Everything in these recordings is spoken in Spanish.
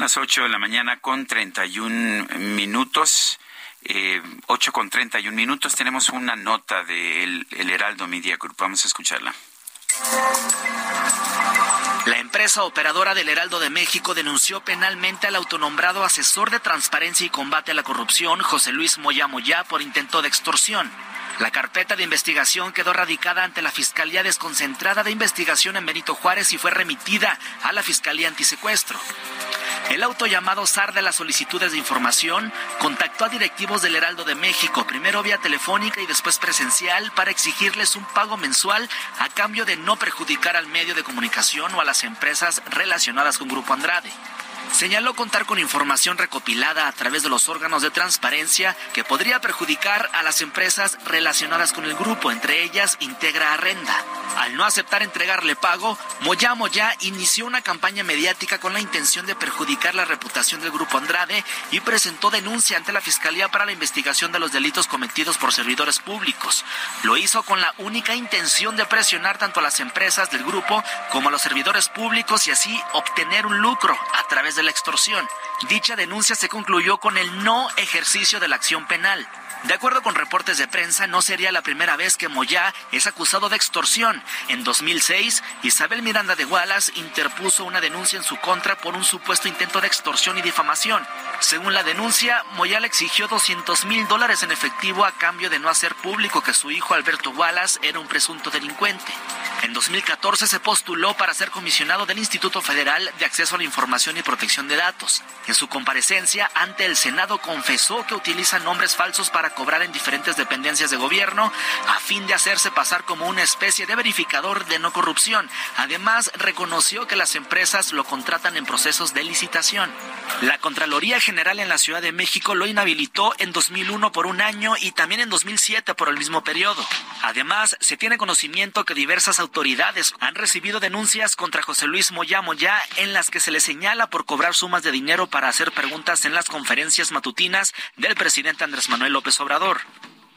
Las 8 de la mañana con 31 minutos. Eh, 8 con 31 minutos. Tenemos una nota del el Heraldo Media Group. Vamos a escucharla. La empresa operadora del Heraldo de México denunció penalmente al autonombrado asesor de transparencia y combate a la corrupción, José Luis Moya Moya, por intento de extorsión. La carpeta de investigación quedó radicada ante la Fiscalía Desconcentrada de Investigación en Benito Juárez y fue remitida a la Fiscalía Antisecuestro. El auto llamado SAR de las solicitudes de información contactó a directivos del Heraldo de México, primero vía telefónica y después presencial, para exigirles un pago mensual a cambio de no perjudicar al medio de comunicación o a las empresas relacionadas con Grupo Andrade. Señaló contar con información recopilada a través de los órganos de transparencia que podría perjudicar a las empresas relacionadas con el grupo, entre ellas Integra Arrenda. Al no aceptar entregarle pago, Moya Moya inició una campaña mediática con la intención de perjudicar la reputación del grupo Andrade y presentó denuncia ante la Fiscalía para la investigación de los delitos cometidos por servidores públicos. Lo hizo con la única intención de presionar tanto a las empresas del grupo como a los servidores públicos y así obtener un lucro a través de la extorsión. Dicha denuncia se concluyó con el no ejercicio de la acción penal. De acuerdo con reportes de prensa, no sería la primera vez que Moyá es acusado de extorsión. En 2006, Isabel Miranda de Wallace interpuso una denuncia en su contra por un supuesto intento de extorsión y difamación. Según la denuncia, Moyá le exigió 200 mil dólares en efectivo a cambio de no hacer público que su hijo Alberto Wallace era un presunto delincuente. En 2014 se postuló para ser comisionado del Instituto Federal de Acceso a la Información y Protección de Datos. En su comparecencia ante el Senado confesó que utiliza nombres falsos para cobrar en diferentes dependencias de gobierno a fin de hacerse pasar como una especie de verificador de no corrupción. Además, reconoció que las empresas lo contratan en procesos de licitación. La Contraloría General en la Ciudad de México lo inhabilitó en 2001 por un año y también en 2007 por el mismo periodo. Además, se tiene conocimiento que diversas autoridades han recibido denuncias contra José Luis Moya Moya en las que se le señala por cobrar sumas de dinero para hacer preguntas en las conferencias matutinas del presidente Andrés Manuel López Obrador.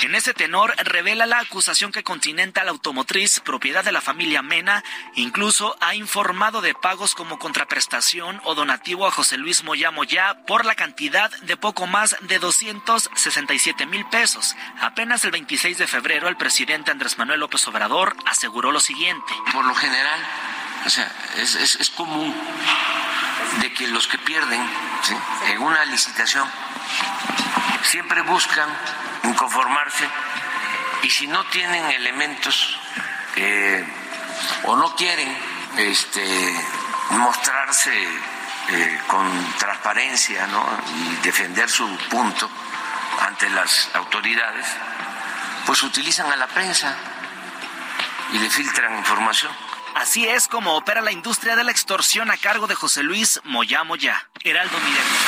En ese tenor, revela la acusación que Continental Automotriz, propiedad de la familia Mena, incluso ha informado de pagos como contraprestación o donativo a José Luis Moya Moya por la cantidad de poco más de 267 mil pesos. Apenas el 26 de febrero, el presidente Andrés Manuel López Obrador aseguró lo siguiente. Por lo general, o sea, es, común de que los que pierden en una licitación siempre buscan inconformarse y si no tienen elementos eh, o no quieren este, mostrarse eh, con transparencia ¿no? y defender su punto ante las autoridades, pues utilizan a la prensa y le filtran información. Así es como opera la industria de la extorsión a cargo de José Luis Moya Moya. Heraldo Miren.